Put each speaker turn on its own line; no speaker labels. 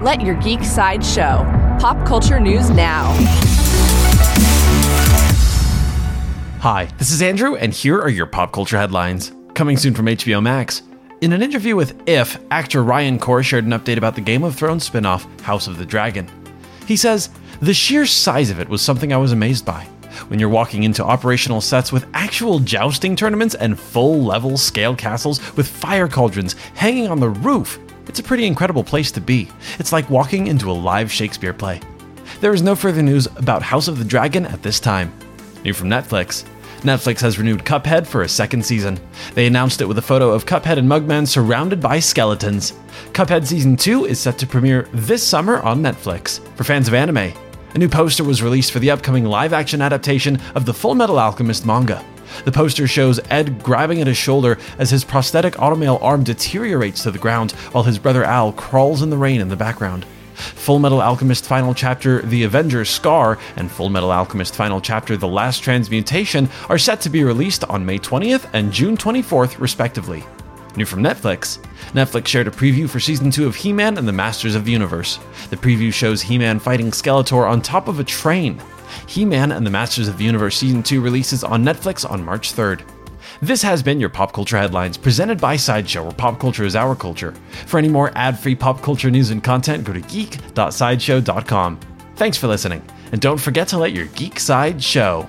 Let your geek side show. Pop culture news now.
Hi, this is Andrew, and here are your pop culture headlines. Coming soon from HBO Max. In an interview with IF, actor Ryan Corr shared an update about the Game of Thrones spin off, House of the Dragon. He says, The sheer size of it was something I was amazed by. When you're walking into operational sets with actual jousting tournaments and full level scale castles with fire cauldrons hanging on the roof, it's a pretty incredible place to be. It's like walking into a live Shakespeare play. There is no further news about House of the Dragon at this time. New from Netflix. Netflix has renewed Cuphead for a second season. They announced it with a photo of Cuphead and Mugman surrounded by skeletons. Cuphead Season 2 is set to premiere this summer on Netflix. For fans of anime, a new poster was released for the upcoming live action adaptation of the Full Metal Alchemist manga. The poster shows Ed grabbing at his shoulder as his prosthetic automail arm deteriorates to the ground while his brother Al crawls in the rain in the background. Full Metal Alchemist Final Chapter The Avenger Scar and Full Metal Alchemist Final Chapter The Last Transmutation are set to be released on May 20th and June 24th, respectively. New from Netflix, Netflix shared a preview for season 2 of He Man and the Masters of the Universe. The preview shows He Man fighting Skeletor on top of a train. He Man and the Masters of the Universe Season 2 releases on Netflix on March 3rd. This has been your Pop Culture Headlines, presented by Sideshow, where pop culture is our culture. For any more ad free pop culture news and content, go to geek.sideshow.com. Thanks for listening, and don't forget to let your geek side show.